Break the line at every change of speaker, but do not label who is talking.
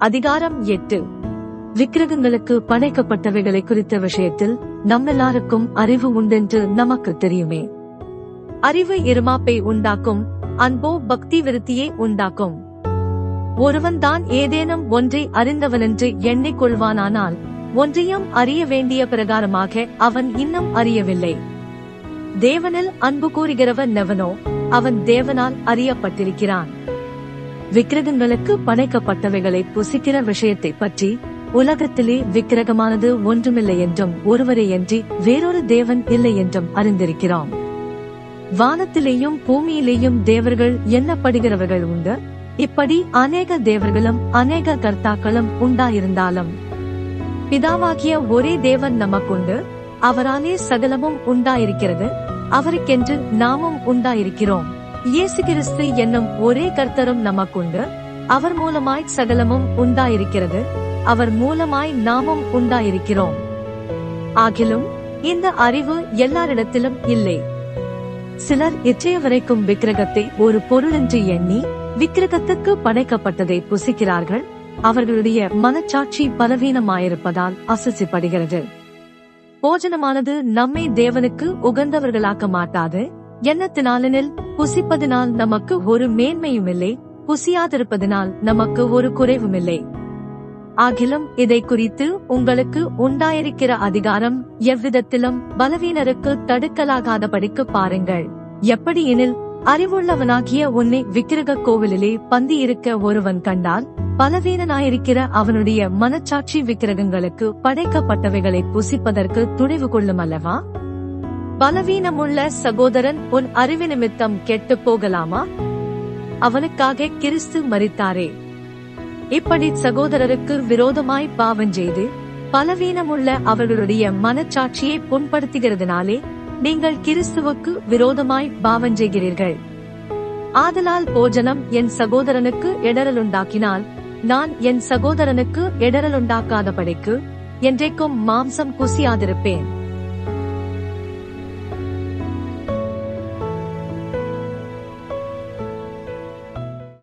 அதிகாரம் எட்டு. விக்கிரகங்களுக்கு படைக்கப்பட்டவைகளை குறித்த விஷயத்தில் நம்மெல்லாருக்கும் அறிவு உண்டென்று நமக்கு தெரியுமே. அறிவு இருமாப்பை உண்டாக்கும் அன்போ பக்தி விருத்தியை உண்டாக்கும். ஒருவன்தான் ஏதேனும் ஒன்றை அறிந்தவனென்று எண்ணிக் கொள்வானானால் ஒன்றையும் அறிய வேண்டிய பிரகாரமாக அவன் இன்னும் அறியவில்லை. தேவனில் அன்பு கூறுகிறவன் நெவனோ அவன் தேவனால் அறியப்பட்டிருக்கிறான். விக்கிரகங்களுக்கு படைக்கப்பட்டவைகளை புசிக்கிற விஷயத்தை பற்றி உலகத்திலே விக்கிரகமானது ஒன்றுமில்லை என்றும் ஒருவரையன்றி வேறொரு தேவன் இல்லை என்றும் அறிந்திருக்கிறோம். வானத்திலேயும் பூமியிலேயும் தேவர்கள் எண்ணப்படுகிறவர்கள் உண்டு. இப்படி அநேக தேவர்களும் அநேக கர்த்தாக்களும் உண்டாயிருந்தாலும் பிதாவாகிய ஒரே தேவன் நமக்குண்டு. அவராலே சகலமும் உண்டாயிருக்கிறது. அவருக்கென்று நாமும் உண்டாயிருக்கிறோம். இயேசு கிறிஸ்து என்னும் ஒரே கர்த்தரும் நமக்குண்டு. அவர் மூலமாய் சகலமும் உண்டாயிருக்கிறது. அவர் மூலமாய் நாமும் உண்டாயிருக்கிறோம். ஆகிலும் இந்த அறிவு எல்லாரிடத்திலும் இல்லை. சிலர் இற்றைய வரைக்கும் விக்கிரகத்தை ஒரு பொருளென்று எண்ணி விக்கிரகத்துக்கு படைக்கப்பட்டதை புசிக்கிறார்கள். அவர்களுடைய மனச்சாட்சி பலவீனமாயிருப்பதால் அசசிப்படுகிறது போஜனமானது நம்மை தேவனுக்கு உகந்தவர்களாக்க மாட்டாது. எண்ணத்தினாலெனில் புசிப்பதினால் நமக்கு ஒரு மேன்மையும் இல்லை புசியாதிருப்பதினால் நமக்கு ஒரு குறைவுமில்லை. ஆகிலும் இதை குறித்து உங்களுக்கு உண்டாயிருக்கிற அதிகாரம் எவ்விதத்திலும் பலவீனருக்கு தடுக்கலாகாதபடிக்கு பாருங்கள். எப்படியெனில் அறிவுள்ளவனாகிய உன்னை விக்கிரக கோவிலிலே பந்தி இருக்க ஒருவன் கண்டால் பலவீனனாயிருக்கிற அவனுடைய மனச்சாட்சி விக்கிரகங்களுக்கு படைக்கப்பட்டவைகளை புசிப்பதற்கு துணிவு கொள்ளும் அல்லவா? பலவீனமுள்ள சகோதரன் உன் அறிவு நிமித்தம் கெட்டுப் போகலாமா அவனுக்காக கிறிஸ்து மறித்தாரே இப்படி சகோதரருக்கு விரோதமாய் பாவம் செய்து பலவீனமுள்ள அவர்களுடைய மனச்சாட்சியை புண்படுத்துகிறதுனாலே நீங்கள் கிறிஸ்துவுக்கு விரோதமாய் பாவம் செய்கிறீர்கள். ஆதலால் போஜனம் என் சகோதரனுக்கு இடரலுண்டாக்கினால் நான் என் சகோதரனுக்கு இடரலுண்டாக்காதபடிக்கு என்றைக்கும் மாம்சம் குசியாதிருப்பேன்.